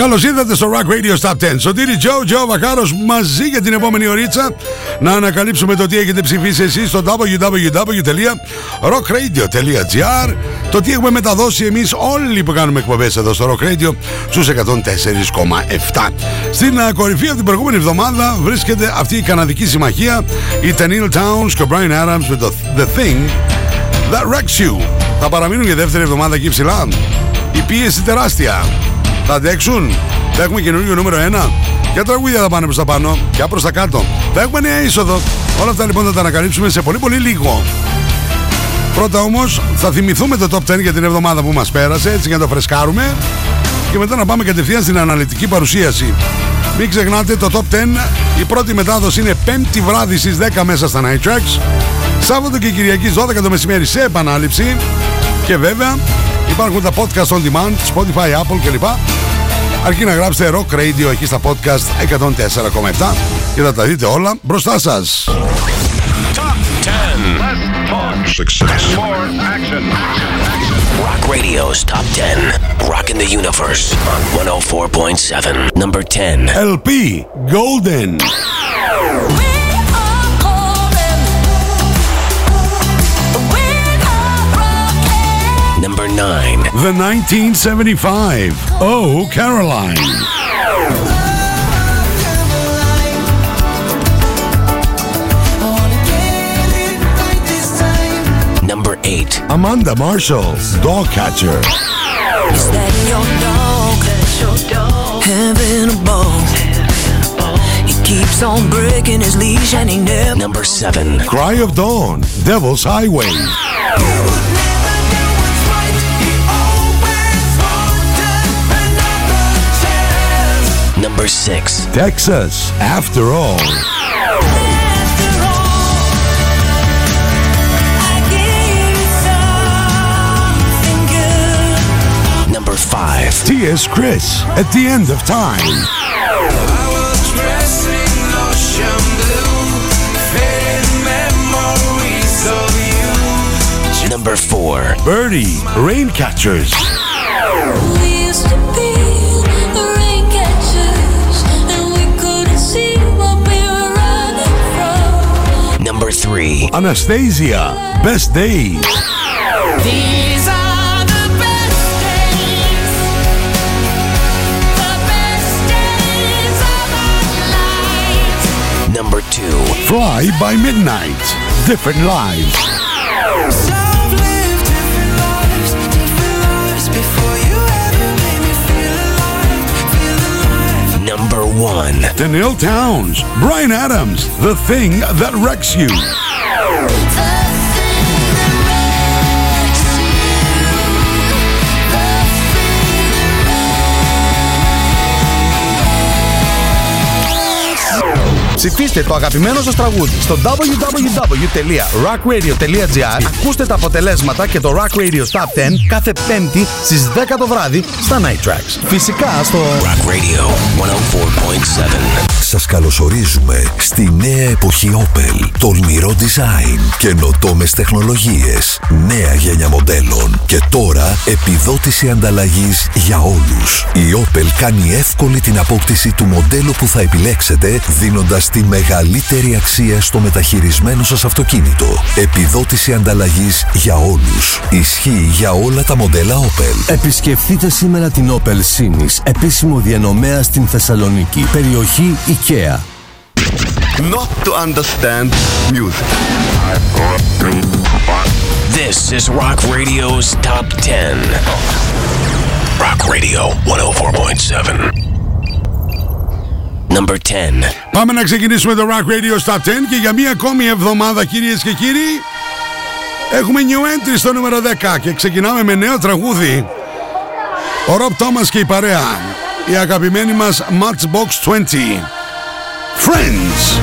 Καλώς ήρθατε στο Rock Radio Stop 10. Σωτήρι Τζο, Τζο Βακάρο μαζί για την επόμενη ωρίτσα να ανακαλύψουμε το τι έχετε ψηφίσει εσείς στο www.rockradio.gr. Το τι έχουμε μεταδώσει εμείς όλοι που κάνουμε εκπομπές εδώ στο Rock Radio στους 104,7. Στην uh, κορυφή από την προηγούμενη εβδομάδα βρίσκεται αυτή η καναδική συμμαχία, η Tenille Towns και ο Brian Adams με το The Thing That Wrecks You. Θα παραμείνουν για δεύτερη εβδομάδα εκεί ψηλά. Η πίεση τεράστια. Θα αντέξουν. Θα έχουμε καινούργιο νούμερο 1. Ποια τραγούδια θα πάνε προς τα πάνω, ποια προς τα κάτω. Θα έχουμε νέα είσοδο. Όλα αυτά λοιπόν θα τα ανακαλύψουμε σε πολύ πολύ λίγο. Πρώτα όμως θα θυμηθούμε το top 10 για την εβδομάδα που μας πέρασε, έτσι για να το φρεσκάρουμε. Και μετά να πάμε κατευθείαν στην αναλυτική παρουσίαση. Μην ξεχνάτε το top 10. Η πρώτη μετάδοση είναι 5η βράδυ στις 10 μέσα στα Night Tracks. Σάββατο και Κυριακή 12 το μεσημέρι σε επανάληψη. Και βέβαια υπάρχουν τα podcast on demand, Spotify, Apple κλπ. Αρκεί να γράψετε Rock Radio εκεί στα podcast 104,7 και θα τα δείτε όλα μπροστά σας. Success. Rock Radio's Top 10. Rock in the Universe on 104.7. Number 10. LP Golden. The 1975. Oh, Caroline. Number 8. Amanda Marshall. Dog Catcher. Is that your dog? Having a ball. He keeps on breaking his leash and he never. Number 7. Cry of Dawn. Devil's Highway. Number 6. Texas. After all. Number 5. T.S. Chris. At the end of time. Number 4. Birdie. Raincatchers. We from. 3. Anastasia. Best Days. These are the best days, the best days of our lives. Number 2. Fly by Midnight. Different Lives. 1. Tenille Towns. Brian Adams. The Thing That Wrecks You. Ψηφίστε το αγαπημένο σας τραγούδι στο www.rockradio.gr Ακούστε τα αποτελέσματα και το Rock Radio Top 10 κάθε πέμπτη στις 10 το βράδυ στα Night Tracks. Φυσικά στο... Rock Radio 104.7. Σας καλωσορίζουμε στη νέα εποχή Opel. Τολμηρό design, καινοτόμες τεχνολογίες, νέα γενιά μοντέλων και τώρα επιδότηση ανταλλαγής για όλους. Η Opel κάνει εύκολη την απόκτηση του μοντέλου που θα επιλέξετε δίνοντας τη μεγαλύτερη αξία στο μεταχειρισμένο σας αυτοκίνητο. Επιδότηση ανταλλαγής για όλους. Ισχύει για όλα τα μοντέλα Opel. Επισκεφτείτε σήμερα την Opel Sinis, επίσημο διανομέα στην Θεσσαλονίκη, περιοχή IKEA. not to understand music. This is Rock Radio's Top 10. Rock Radio 104.7. Number 10. Πάμε να ξεκινήσουμε το Rock Radio Stop 10 και για μία ακόμη εβδομάδα κυρίες και κύριοι έχουμε new entry στο νούμερο 10 και ξεκινάμε με νέο τραγούδι. Ο Rob Thomas και η παρέα. Η αγαπημένη μας Matchbox 20. Friends.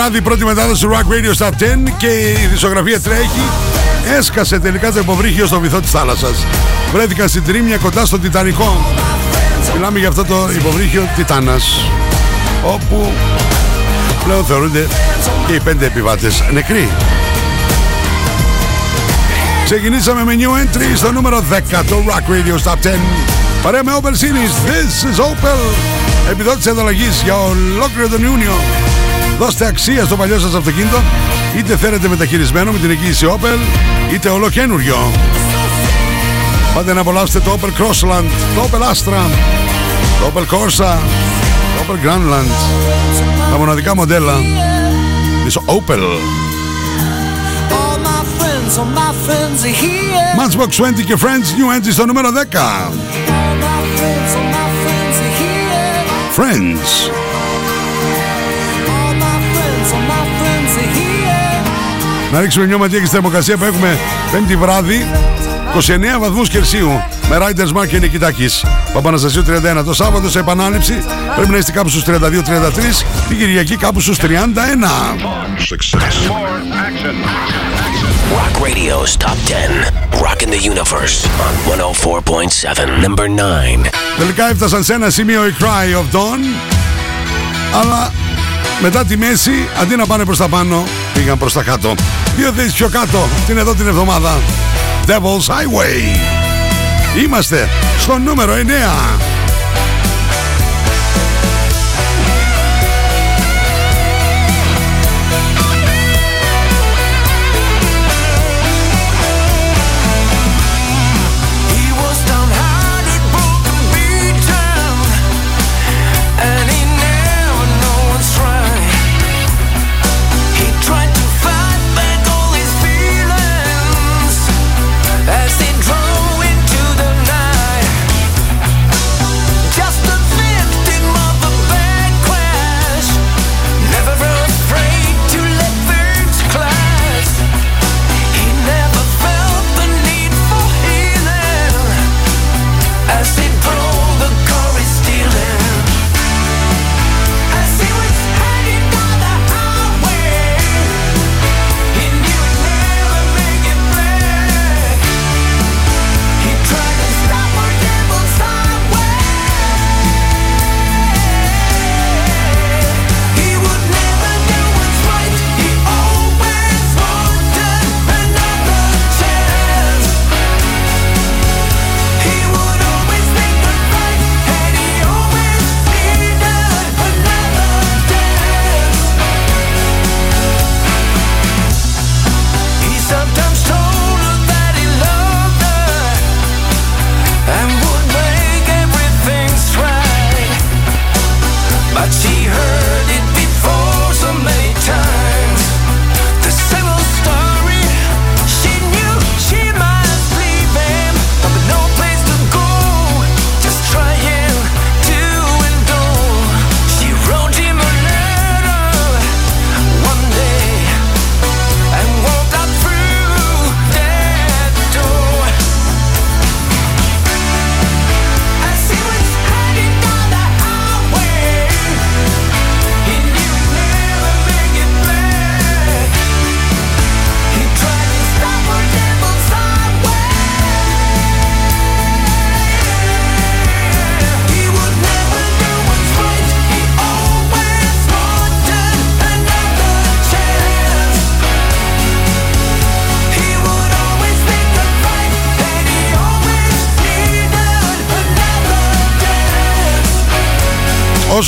Πέμπτη βράδυ, πρώτη μετάδοση του Rock Radio Star 10 και η δισογραφία τρέχει. Έσκασε τελικά το υποβρύχιο στο βυθό της θάλασσας. Βρέθηκαν στην Τρίμια κοντά στο Τιτανικό. Μιλάμε για αυτό το υποβρύχιο Τιτάνας, όπου πλέον θεωρούνται και οι πέντε επιβάτες νεκροί. Ξεκινήσαμε με new entry στο νούμερο 10, το Rock Radio Top 10. Παρέα με Opel Sinis, This is Opel. Επιδότηση ανταλλαγής για ολόκληρο τον Ιούνιο. Δώστε αξία στο παλιό σας αυτοκίνητο, είτε θέλετε μεταχειρισμένο με την εγγύηση Opel, είτε ολοκένουργιο. Πάτε να απολαύσετε το Opel Crossland, το Opel Astra, το Opel Corsa, το Opel Grandland. Τα μοναδικά μοντέλα της Opel. All my friends, all my friends are here. Matchbox 20 και Friends New Entry στο νούμερο 10. All my friends, Να ρίξουμε μια ματιά και στη θερμοκρασία που έχουμε πέμπτη βράδυ 29 βαθμούς Κελσίου με Riders Mark και Νικητάκης Παπαναστασίου 31 το Σάββατο σε επανάληψη πρέπει να είστε κάπου στους 32-33 την Κυριακή κάπου στους 31 Rock Radio's Top 10. Rocking the Universe on 104.7. Number 9. Τελικά έφτασαν σε ένα σημείο η Cry of Dawn αλλά μετά τη μέση αντί να πάνε προς τα πάνω πήγαν προς τα κάτω. Δύο θέσεις πιο κάτω την εδώ την εβδομάδα. Devil's Highway. Είμαστε στο νούμερο 9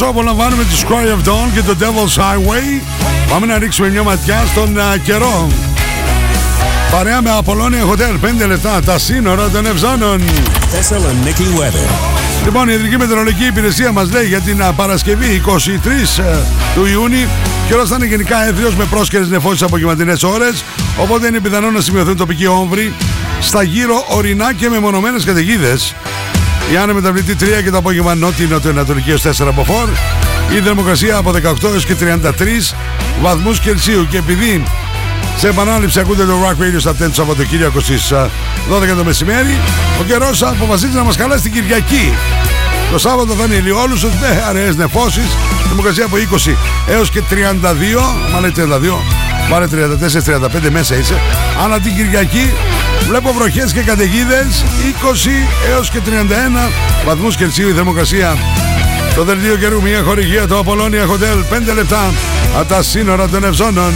Όσο απολαμβάνουμε τη Cry of Dawn και το Devil's Highway, πάμε να ρίξουμε μια ματιά στον α, καιρό. Παρέα με Απολώνια Hotel, 5 λεπτά, τα σύνορα των Ευζώνων. Thessaloniki weather. Λοιπόν, η Ιδρική Μετεωρολογική Υπηρεσία μας λέει για την α, Παρασκευή 23 ε, του Ιούνιου καιρός θα είναι γενικά έθριος με πρόσκαιρες νεφώσεις από απογευματινές ώρες οπότε είναι πιθανό να σημειωθούν τοπικοί όμβροι στα γύρω ορεινά και μεμονωμένες καταιγίδες. Η Άννα μεταβλητή 3 και το απόγευμα νότιο νοτιοανατολική έως 4 από 4. Η θερμοκρασία από 18 έως και 33 βαθμούς Κελσίου και επειδή σε επανάληψη ακούτε το Rock Radio στα 10 του Σαββατοκύριακο στις α, 12 το μεσημέρι. Ο καιρός αποφασίζει να μας καλέσει την Κυριακή. Το Σάββατο θα είναι ηλιόλουσος με αραιές νεφώσεις. Δημοκρασία από 20 έως και 32. Μα λέει 32. Βάλε 34-35 μέσα είσαι. Αλλά την Κυριακή βλέπω βροχές και καταιγίδες 20 έως και 31 βαθμούς Κελσίου η θερμοκρασία. Το δελτίο καιρού μια χορηγία το Απολώνια Hotel 5 λεπτά από τα σύνορα των Ευζώνων.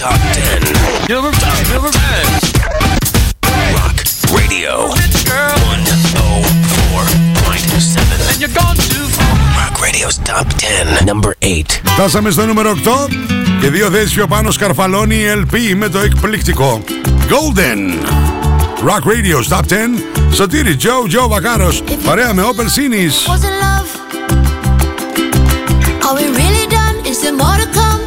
Top 10. Number 10. Number 10. Rock Radio 104.7. And you're gone too far. Rock Radio's Top 10. Number 8. Φτάσαμε στο νούμερο 8 και δύο θέσεις πιο πάνω σκαρφαλώνει η LP με το εκπληκτικό Golden. Rock Radio Top 10. Σωτήρι Joe Joe Βακάρος παρέα με Opel Sinis. wasn't love. Are we really done? Is there more to come?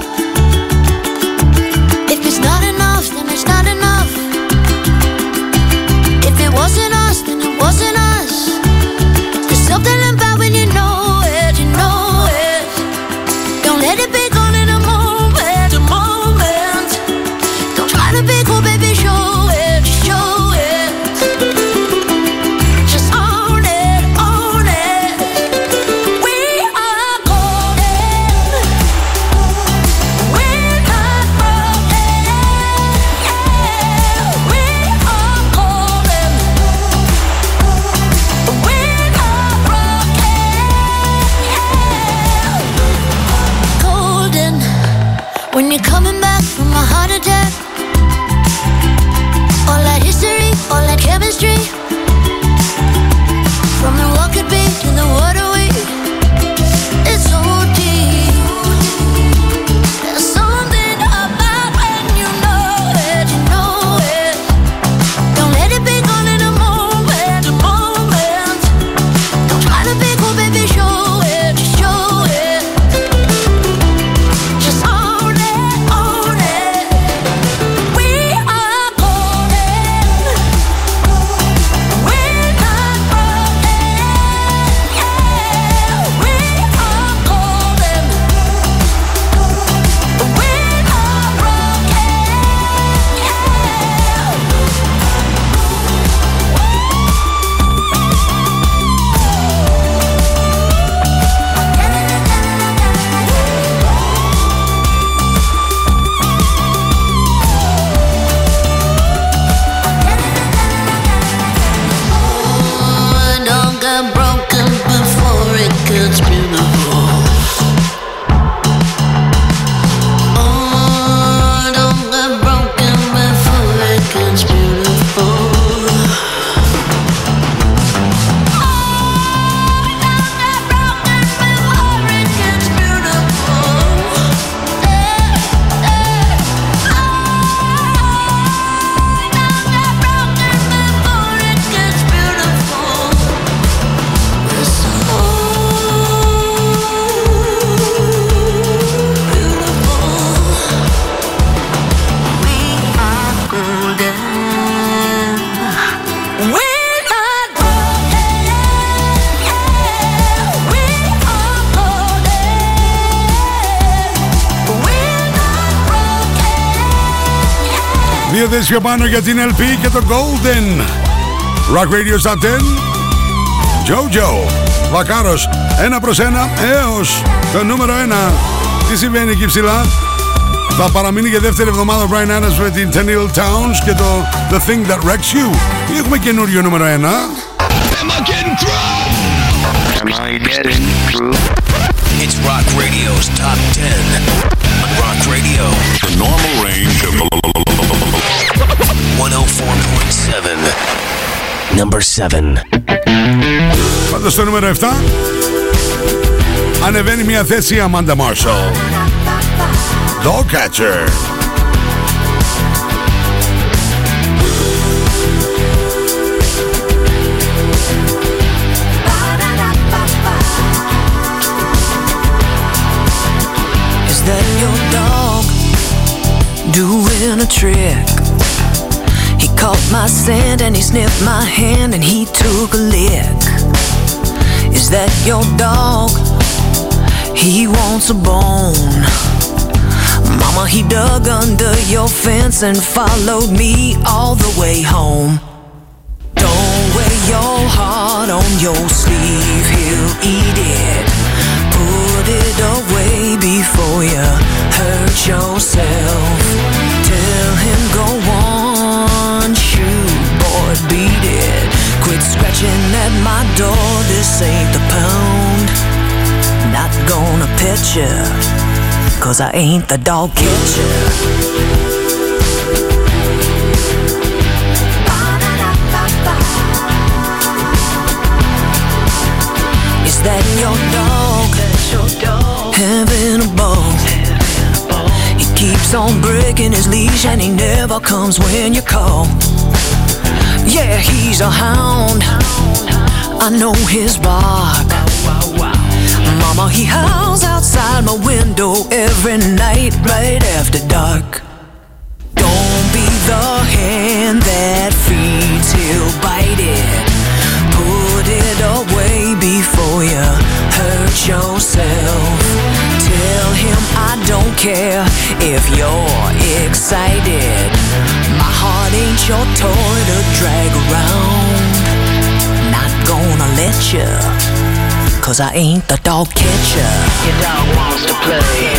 Πιο πάνω για την LP και το Golden. Rock Radio Top 10. Jojo. Βακάρος. Ένα προς ένα έως το νούμερο ένα. Τι συμβαίνει εκεί ψηλά; Θα παραμείνει για δεύτερη εβδομάδα ο Brian Adams με την Tenille Towns και το The Thing That Wrecks You. Ή Έχουμε καινούριο νούμερο ένα. It's Rock Radio's Top 10. On Rock Radio, The normal range of 104.7. Number 7. Πάντα στο νούμερο 7 ανεβαίνει μια θέση η Amanda Marshall. Dog Catcher. Is that your dog doing a trick? Caught my scent and he sniffed my hand and he took a lick. Is that your dog? He wants a bone. Mama, he dug under your fence and followed me all the way home. Don't wear your heart on your sleeve, he'll eat it. Put it away before you hurt yourself. Tell him go on, beat it. Quit scratching at my door, this ain't the pound. Not gonna pet you, cause I ain't the dog catcher. Is that your dog? That's your dog. Having a ball. He keeps on breaking his leash and he never comes when you call. Yeah, he's a hound. I know his bark. Mama, he howls outside my window every night right after dark. Don't be the hand that feeds, he'll bite it. Put it away before you hurt yourself. Tell him I don't care if you're excited. My heart ain't your toy to drag around. Not gonna let you, cause I ain't the dog catcher. Your dog wants to play.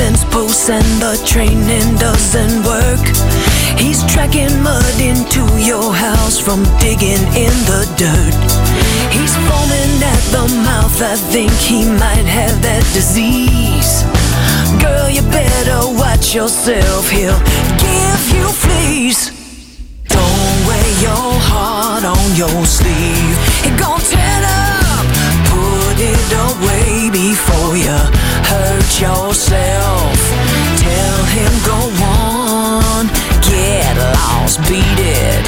Fence posts and the training doesn't work. He's tracking mud into your house from digging in the dirt. He's foaming at the mouth, I think he might have that disease. Girl, you better watch yourself, he'll give you fleas. Don't wear your heart on your sleeve away before you hurt yourself. Tell him go on, get lost, beat it.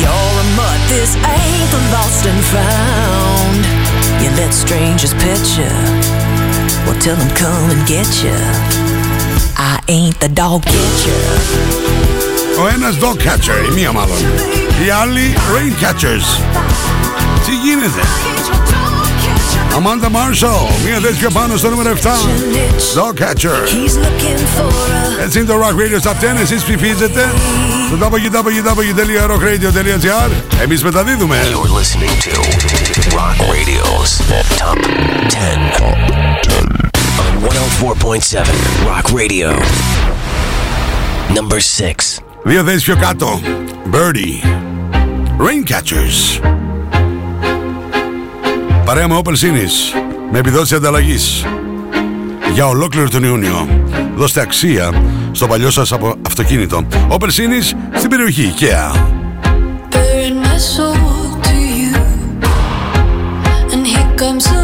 You're a mutt. This ain't the lost and found. You let strangers pet you. Well, tell them come and get you. I ain't the dog catcher. Ο ένας dog catcher, η μία μάλλον. Οι άλλοι rain catchers. Τι γίνεται. Amanda Marshall, μία θέση πιο πάνω στο νούμερο 7. Dog catcher. He's looking for a Έτσι είναι το Rock Radio Top 10. Εσείς ψηφίζετε στο www.rockradio.gr Εμείς μεταδίδουμε. You're listening to Rock Radio's Top 10. On 104.7 Rock Radio. Number 6. Δύο θέσεις πιο κάτω. Birdie. Rain catchers. Παρέα με Opel Sinis. Με επιδότηση ανταλλαγής. Για ολόκληρο τον Ιούνιο. Δώστε αξία στο παλιό σας απο- αυτοκίνητο. Opel Sinis στην περιοχή IKEA. Burn my soul to you. And here comes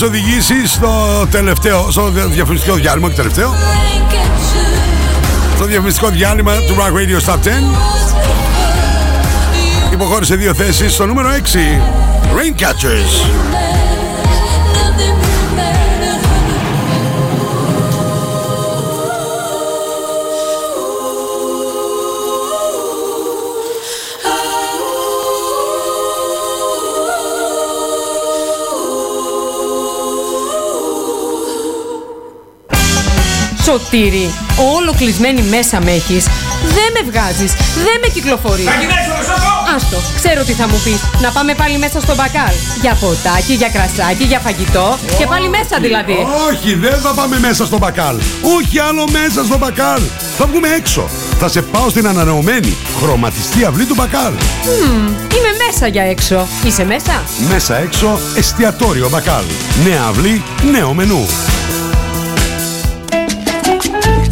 μας οδηγήσει στο τελευταίο, στο διαφημιστικό διάλειμμα και τελευταίο. Στο διαφημιστικό διάλειμμα του Rock Radio Top 10. Υποχώρησε δύο θέσεις στο νούμερο 6. Raincatchers. Σωτήρι, όλο κλεισμένη μέσα με έχεις. Δεν με βγάζεις, δεν με κυκλοφορείς. Άστο, ξέρω τι θα μου πεις. Να πάμε πάλι μέσα στο μπακάλ. Για ποτάκι, για κρασάκι, για φαγητό. Και πάλι μέσα δηλαδή. Όχι, δεν θα πάμε μέσα στο μπακάλ. Όχι άλλο μέσα στο μπακάλ. Θα βγούμε έξω. Θα σε πάω στην ανανεωμένη χρωματιστή αυλή του μπακάλ. Μμμ, είμαι μέσα για έξω. Είσαι μέσα; Μέσα έξω εστιατόριο μπακάλ. Νέα αυλή, νέο μενού.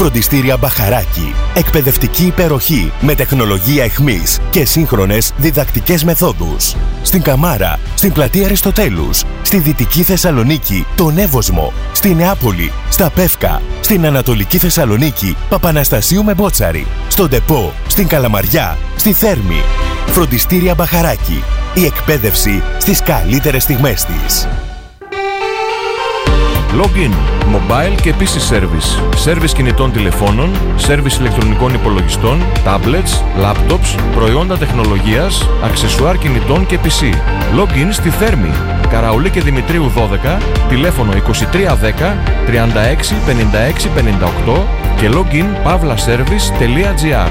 Φροντιστήρια Μπαχαράκη. Εκπαιδευτική υπεροχή με τεχνολογία εχμής και σύγχρονες διδακτικές μεθόδους. Στην Καμάρα, στην πλατεία Αριστοτέλους, στη Δυτική Θεσσαλονίκη, τον Εύωσμο, στη Νεάπολη, στα Πεύκα, στην Ανατολική Θεσσαλονίκη, Παπαναστασίου με Μπότσαρη, στον Τεπό, στην Καλαμαριά, στη Θέρμη. Φροντιστήρια Μπαχαράκη. Η εκπαίδευση στις καλύτερες στιγμές της. Login, mobile και PC service. Service κινητών τηλεφώνων, service ηλεκτρονικών υπολογιστών, tablets, laptops, προϊόντα τεχνολογίας, αξεσουάρ κινητών και PC. Login στη Θέρμη. Καραουλή και Δημητρίου 12, τηλέφωνο 2310 36 56 58 και login pavlaservice.gr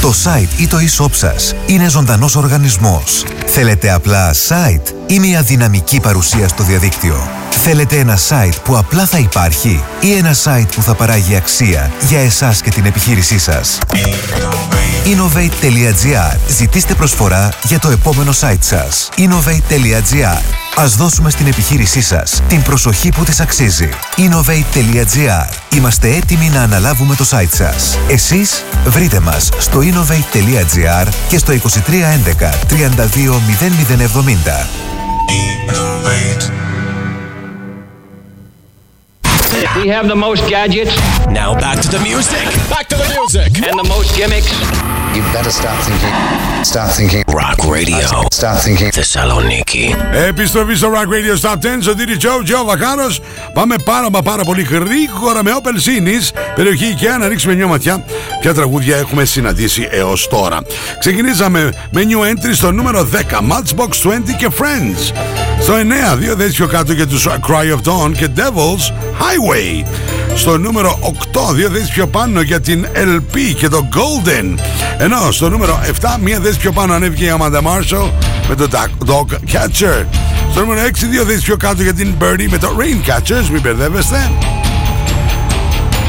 Το site ή το e-shop σας είναι ζωντανός οργανισμός. Θέλετε απλά site ή μια δυναμική παρουσία στο διαδίκτυο; Θέλετε ένα site που απλά θα υπάρχει ή ένα site που θα παράγει αξία για εσάς και την επιχείρησή σας; Innovate.gr Ζητήστε προσφορά για το επόμενο site σας. Innovate.gr Ας δώσουμε στην επιχείρησή σας την προσοχή που της αξίζει. Innovate.gr Είμαστε έτοιμοι να αναλάβουμε το site σας. Εσείς βρείτε μας στο innovate.gr και στο 2311 32 0070. We have the most gadgets. Now back to the music. Back to the music. And the most gimmicks. You better start thinking. Start thinking. Rock Radio. Start thinking. Θεσσαλονίκη. Επιστροφή στο Rock Radio Stop 10, Σωτήρι Τζο, Τζο Βακάρος. Πάμε πάρα μα πάρα πολύ γρήγορα με Opel Sinis, περιοχή IKEA, να ρίξουμε μια ματιά ποια τραγούδια έχουμε συναντήσει έως τώρα. Ξεκινήσαμε με new entry στο νούμερο 10, Matchbox 20 και Friends. Στο 9, δύο θέσεις πιο κάτω για τους Cry of Dawn και Devils Highway. Στο νούμερο 8, δύο θέσεις πιο πάνω για την LP και το Golden. Ενώ στο νούμερο 7, μία θέση πιο πάνω ανέβηκε η Amanda Marshall με το Dog Catcher. Στο νούμερο 6, δύο θέσεις πιο κάτω για την Birdie με το Rain Catchers, μην μπερδεύεστε.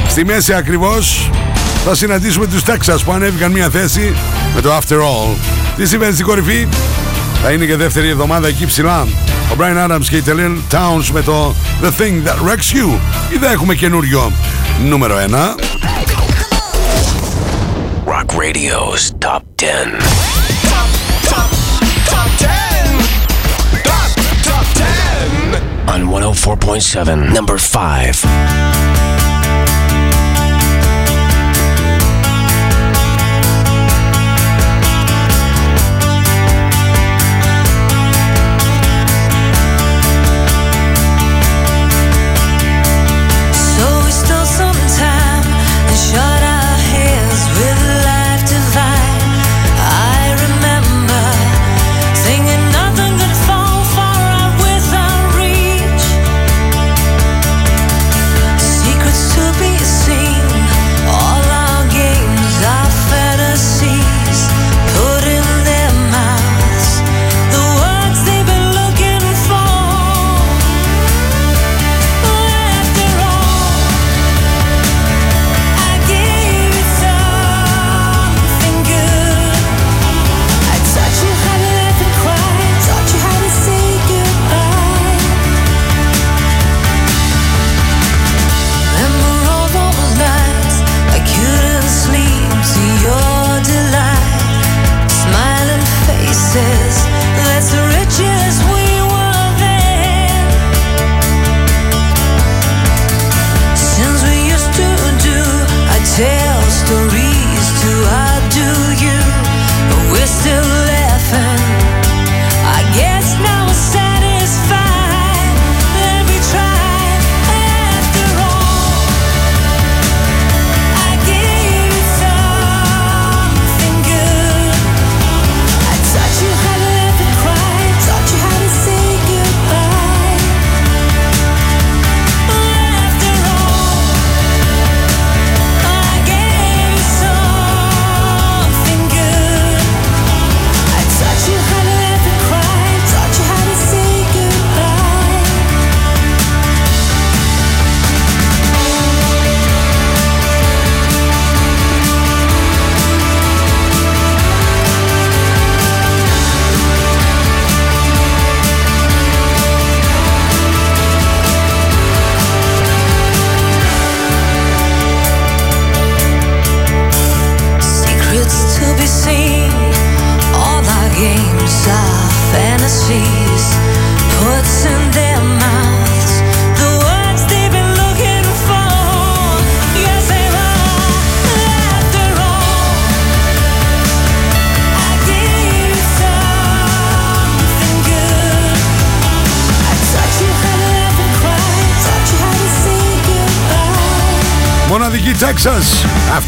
Στη μέση ακριβώς θα συναντήσουμε τους Texas που ανέβηκαν μία θέση με το After All. Τι συμβαίνει στην κορυφή, θα είναι και δεύτερη εβδομάδα εκεί ψηλά. Ο Brian Adams και η Τελίν Towns με το The Thing That Wrecks You. Είδα έχουμε καινούριο νούμερο 1. Rock Radio's Top 10. Top, top, top 10. Top, top 10. On 104.7, number 5.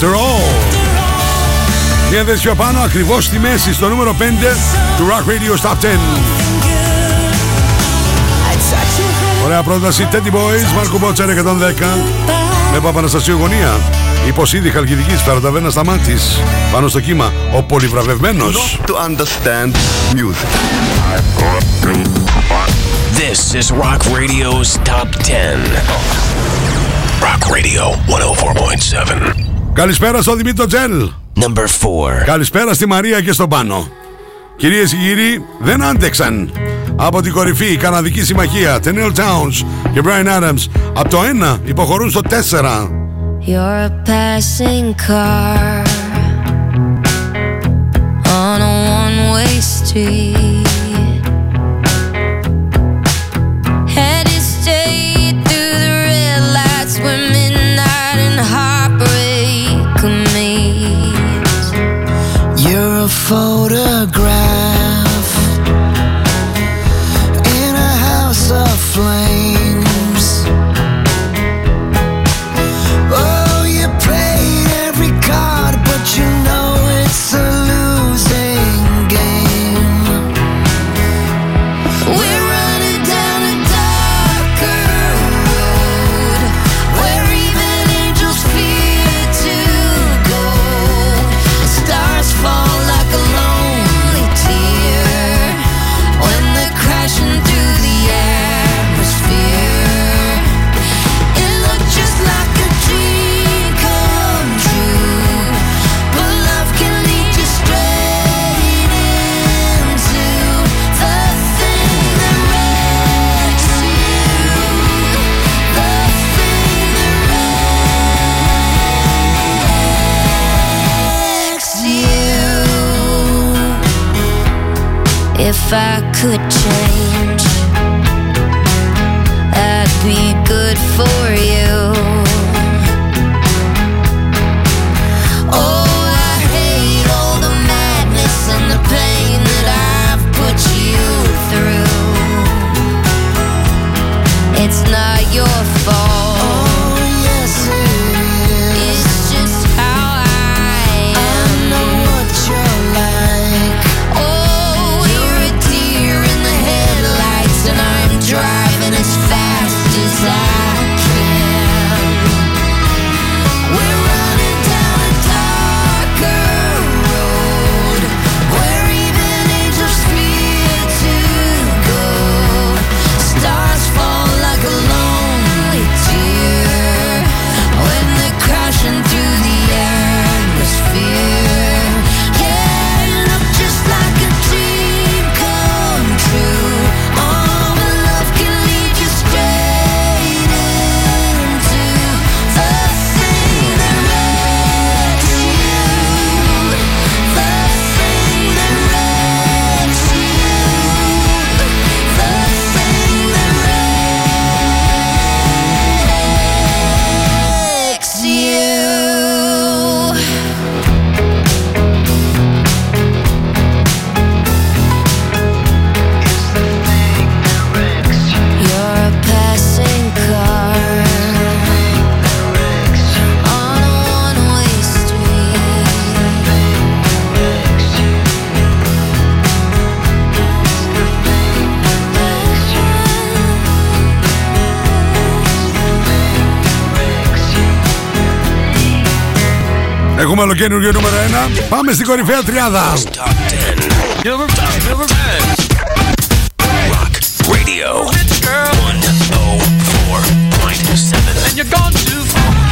After All. Μια δέσιο πάνω ακριβώς στη μέση, στο νούμερο 5 του Rock Radio Top 10. Ωραία πρόταση, Teddy Boys, Μάρκο Μπότσαρ 110, με Παπαναστασίου Γωνία. Υποσίδη Χαλκιδικής, Φαροταβένα Σταμάτης, πάνω στο κύμα, ο πολυβραβευμένος. Not to understand music. This is Rock Radio's Top 10. Rock Radio 104.7. Καλησπέρα στο Δημήτρο Τζέλ. Number 4. Καλησπέρα στη Μαρία και στον Πάνο. Κυρίες και κύριοι, δεν άντεξαν. Από την κορυφή, η Καναδική Συμμαχία, Tenille Towns και Brian Adams. Από το 1 υποχωρούν στο 4. You're a passing car on a one-way street photograph. I could change. Έχουμε ολοκένουργιο νούμερο 1. Πάμε στην κορυφαία τριάδα. Radio 104.7.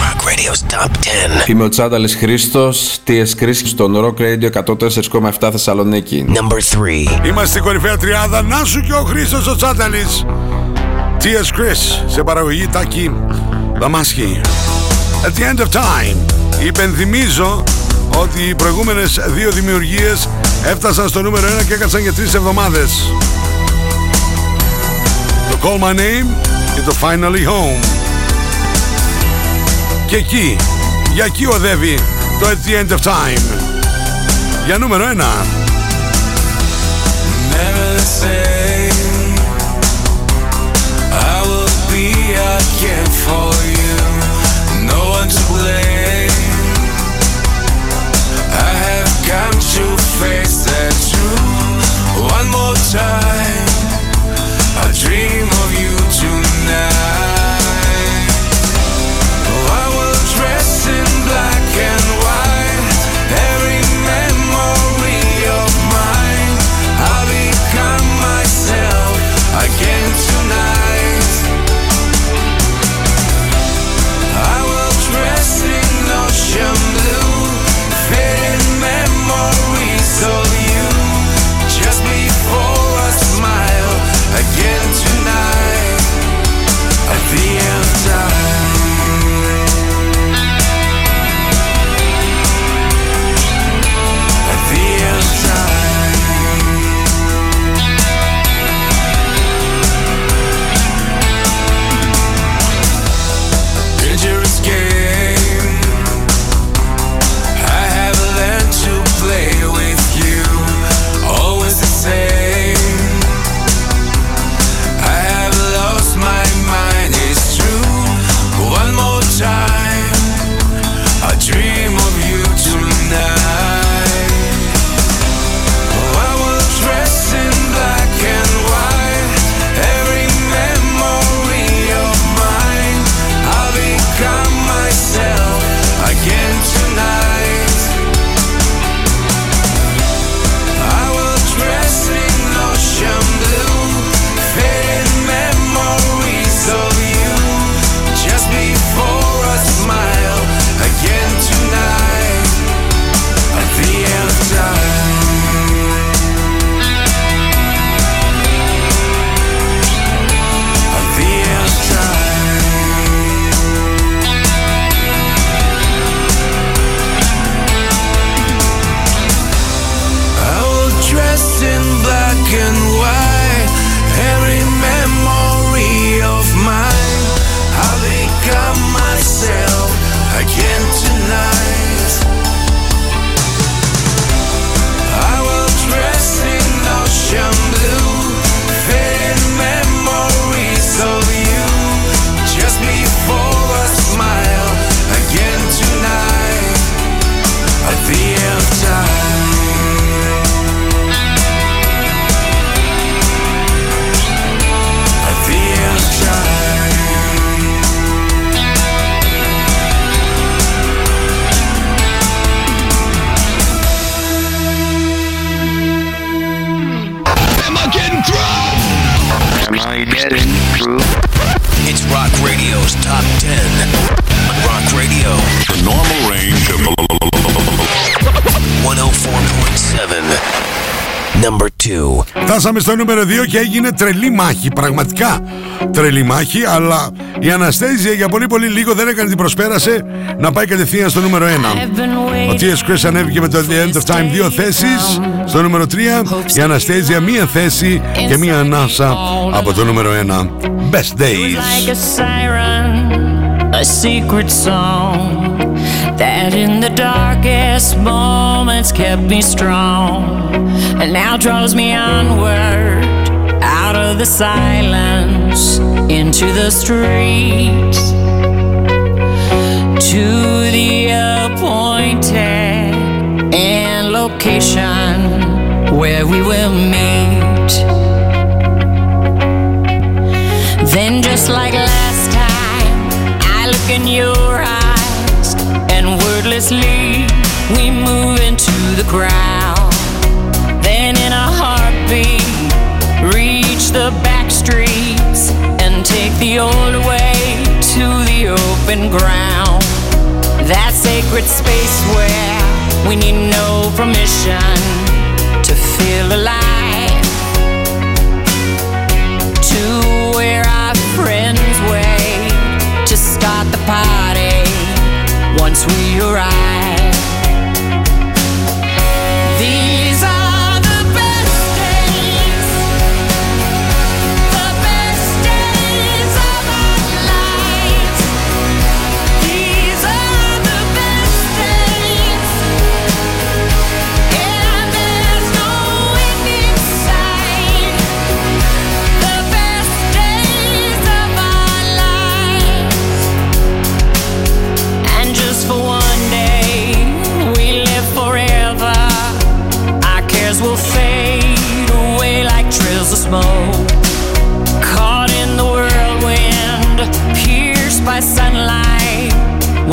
Rock Radio's Top 10. Είμαι ο Τσάνταλης Χρήστος, TS Chris στον Rock Radio 104,7 Θεσσαλονίκη. Number 3. Είμαστε στην κορυφαία τριάδα. Να σου και ο Χρήστος ο Τσάνταλης. T.S. Chris σε παραγωγή Τάκη Δαμάσχη. At the end of time. Υπενθυμίζω ότι οι προηγούμενες δύο δημιουργίες έφτασαν στο νούμερο 1 και έκατσαν για τρεις εβδομάδες. Το Call My Name και το Finally Home. Και εκεί, για εκεί οδεύει το At the End of Time. Για νούμερο 1. Never the same. I will be again for you. Time. I dream of you tonight. Φτάσαμε στο νούμερο 2 και έγινε τρελή μάχη. Πραγματικά τρελή μάχη, αλλά η Αναστέζια για πολύ πολύ λίγο δεν έκανε την προσπέρασε να πάει κατευθείαν στο νούμερο 1. Ο T.S. Chris ανέβηκε με το The End of Time δύο θέσεις. Στο νούμερο 3 η Αναστέζια μία θέση και μία ανάσα από το νούμερο 1. Best Days. like a siren, a secret song that in the darkest moments kept me strong and now draws me onward out of the silence into the streets to the appointed and location where we will meet. Then, just like last time, I look in your eyes, and wordlessly we move into the crowd. Reach the back streets and take the old way to the open ground. That sacred space where we need no permission to feel alive to where our friends wait to start the party once we arrive. These by sunlight.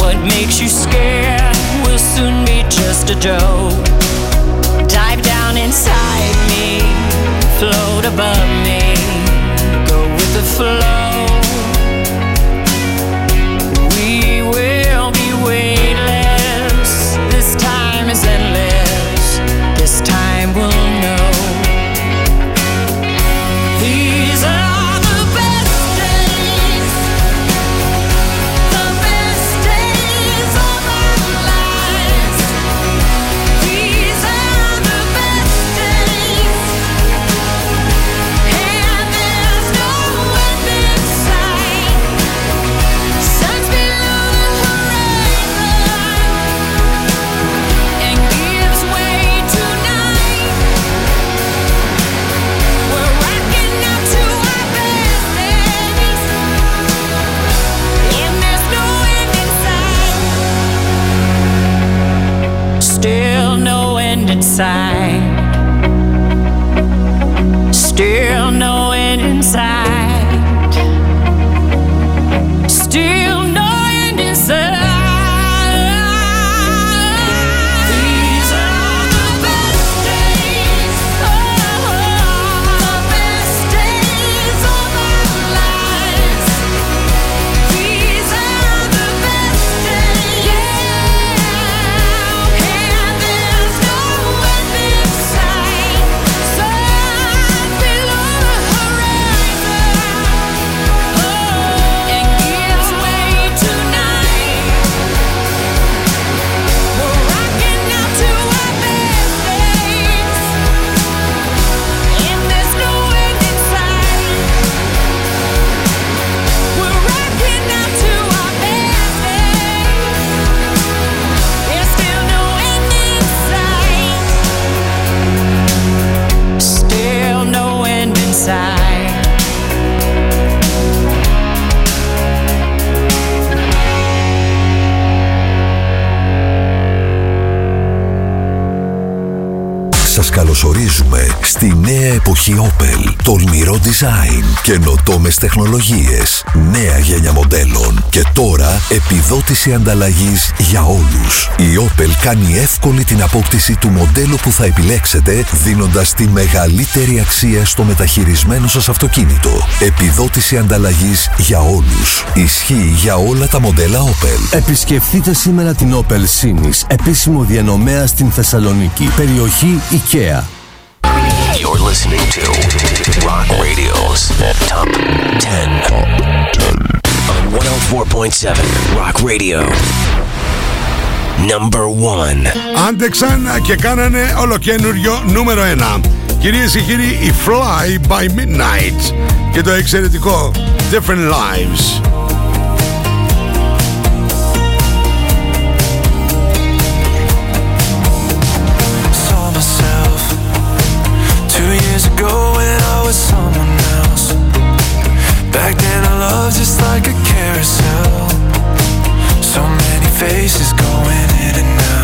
What makes you scared will soon be just a joke. Design, καινοτόμες τεχνολογίες, νέα γένια μοντέλων και τώρα επιδότηση ανταλλαγής για όλους. Η Opel κάνει εύκολη την απόκτηση του μοντέλου που θα επιλέξετε δίνοντας τη μεγαλύτερη αξία στο μεταχειρισμένο σας αυτοκίνητο. Επιδότηση ανταλλαγής για όλους. Ισχύει για όλα τα μοντέλα Opel. Επισκεφτείτε σήμερα την Opel Sinis, επίσημο διανομέα στην Θεσσαλονίκη, περιοχή IKEA. Radio's Top 10 on 104.7 Rock Radio. Number 1. Άντεξαν και κάνανε ολοκένουργιο νούμερο 1. Κυρίες και κύριοι, η Fly by Midnight και το εξαιρετικό Different Lives. Loved just like a carousel. So many faces going in and out.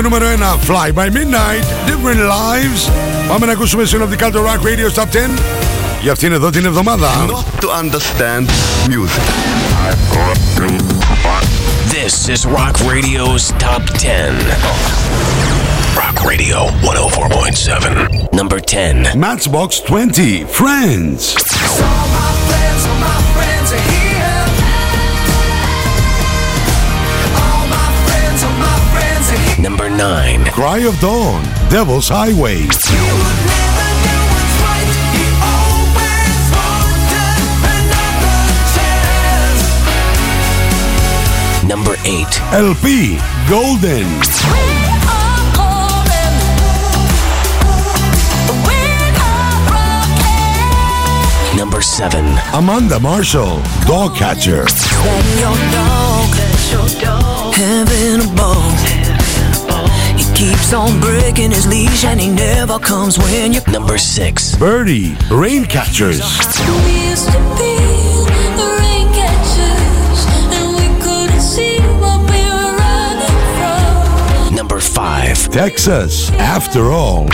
Ολοκένουργιο νούμερο 1 Fly by Midnight Different Lives Πάμε να ακούσουμε συνοπτικά το Rock Radio Top 10 Για αυτήν εδώ την εβδομάδα To understand music. This is Rock Radio's Top 10. Rock Radio 104.7. Number 10. Matchbox 20 Friends 9. Cry of Dawn Devil's Highway Number 8. LP Golden Number 7. Amanda Marshall Dog Catcher your dog, having a ball. He keeps on breaking his leash and he never comes when you. Number six, Birdie, Rain Catchers. Number five, Texas, After All.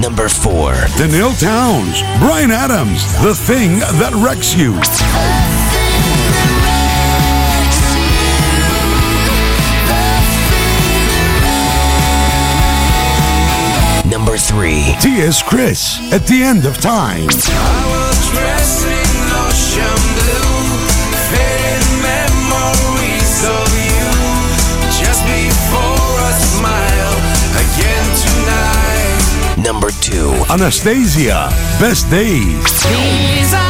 Number four. Daniil Towns, Brian Adams, The Thing That Wrecks You. Number 3. T.S. Chris, At the End of Time. Number 2. Anastasia, Best Days.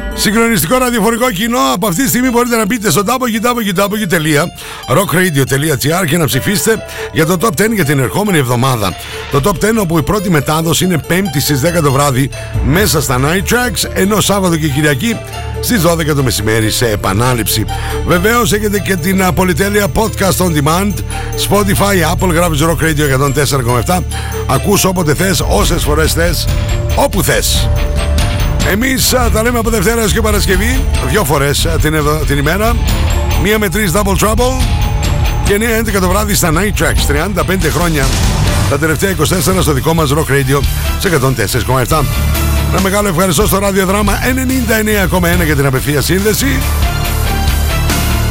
Συγκλονιστικό ραδιοφωνικό κοινό. Από αυτή τη στιγμή μπορείτε να μπείτε στο www.rockradio.gr και να ψηφίσετε για το Top 10 για την ερχόμενη εβδομάδα. Το Top 10 όπου η πρώτη μετάδοση είναι 5η στις 10 το βράδυ μέσα στα Night Tracks, ενώ Σάββατο και Κυριακή στις 12 το μεσημέρι σε επανάληψη. Βεβαίως έχετε και την α, πολυτέλεια Podcast On Demand, Spotify, Apple, γράφεις Rock Radio 104,7. Ακούς όποτε θες, όσες φορές θες, όπου θες. Εμείς α, τα λέμε από Δευτέρα έως και Παρασκευή Δυο φορές α, την, εδω- την ημέρα. Μία με τρεις Double Trouble. Και 9-11 το βράδυ στα Night Tracks. 35 χρόνια. Τα τελευταία 24 στο δικό μας Rock Radio Σε 104,7 Ένα μεγάλο ευχαριστώ στο ραδιοδράμα 99,1 για την απευθεία σύνδεση.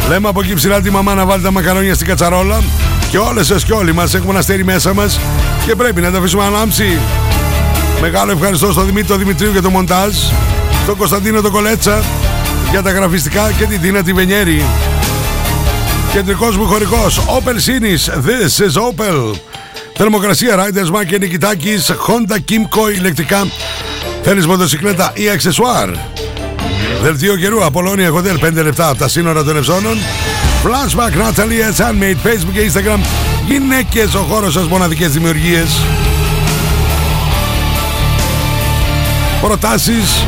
Λέμε από εκεί ψηλά τη μαμά να βάλει τα μακαρόνια στην κατσαρόλα. Και όλες σας και όλοι μας έχουμε ένα αστέρι μέσα μας. Και πρέπει να τα αφήσουμε ανάμψει Μεγάλο ευχαριστώ στον Δημήτρη τον Δημητρίου για το μοντάζ, στον Κωνσταντίνο τον Κολέτσα για τα γραφιστικά και την Τίνα τη Βενιέρη. Κεντρικός μου χωρικός, Opel Sinis, This is Opel. Θερμοκρασία Riders Mac και Νικητάκης, Honda Kimco ηλεκτρικά. Θέλεις μοτοσυκλέτα ή αξεσουάρ; Δελτίο καιρού, Απολώνια Hotel 5 λεπτά από τα σύνορα των Ευζώνων. Flashback Natalie, Handmade, Facebook και Instagram. Γυναίκες, ο χώρος σας, μοναδικές δημιουργίες. Προτάσεις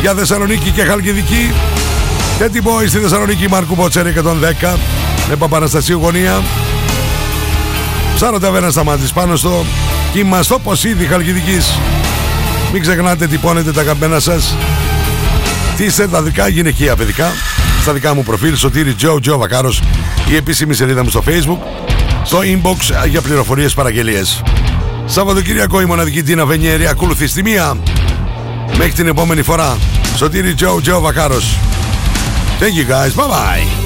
για Θεσσαλονίκη και Χαλκιδική. Τέτοι Boy στη Θεσσαλονίκη Μάρκου Ποτσέρη 110 με Παπαναστασίου γωνία. Ψάρο ταβέρνα σταμάτης πάνω στο κύμα στο Ποσίδι Χαλκιδικής. Μην ξεχνάτε τυπώνετε τα καμπένα σας. Τι είστε τα δικά γυναικεία παιδικά. Στα δικά μου προφίλ Σωτήρι Τζο Τζο Βακάρος. Η επίσημη σελίδα μου στο facebook. Στο inbox για πληροφορίες παραγγελίες Σαββατοκυριακό η μοναδική Τίνα Βενιέρη ακολουθεί στη μία. Μέχρι την επόμενη φορά. Σωτήρι Τζο Τζο Βακάρος. Thank you guys. Bye bye.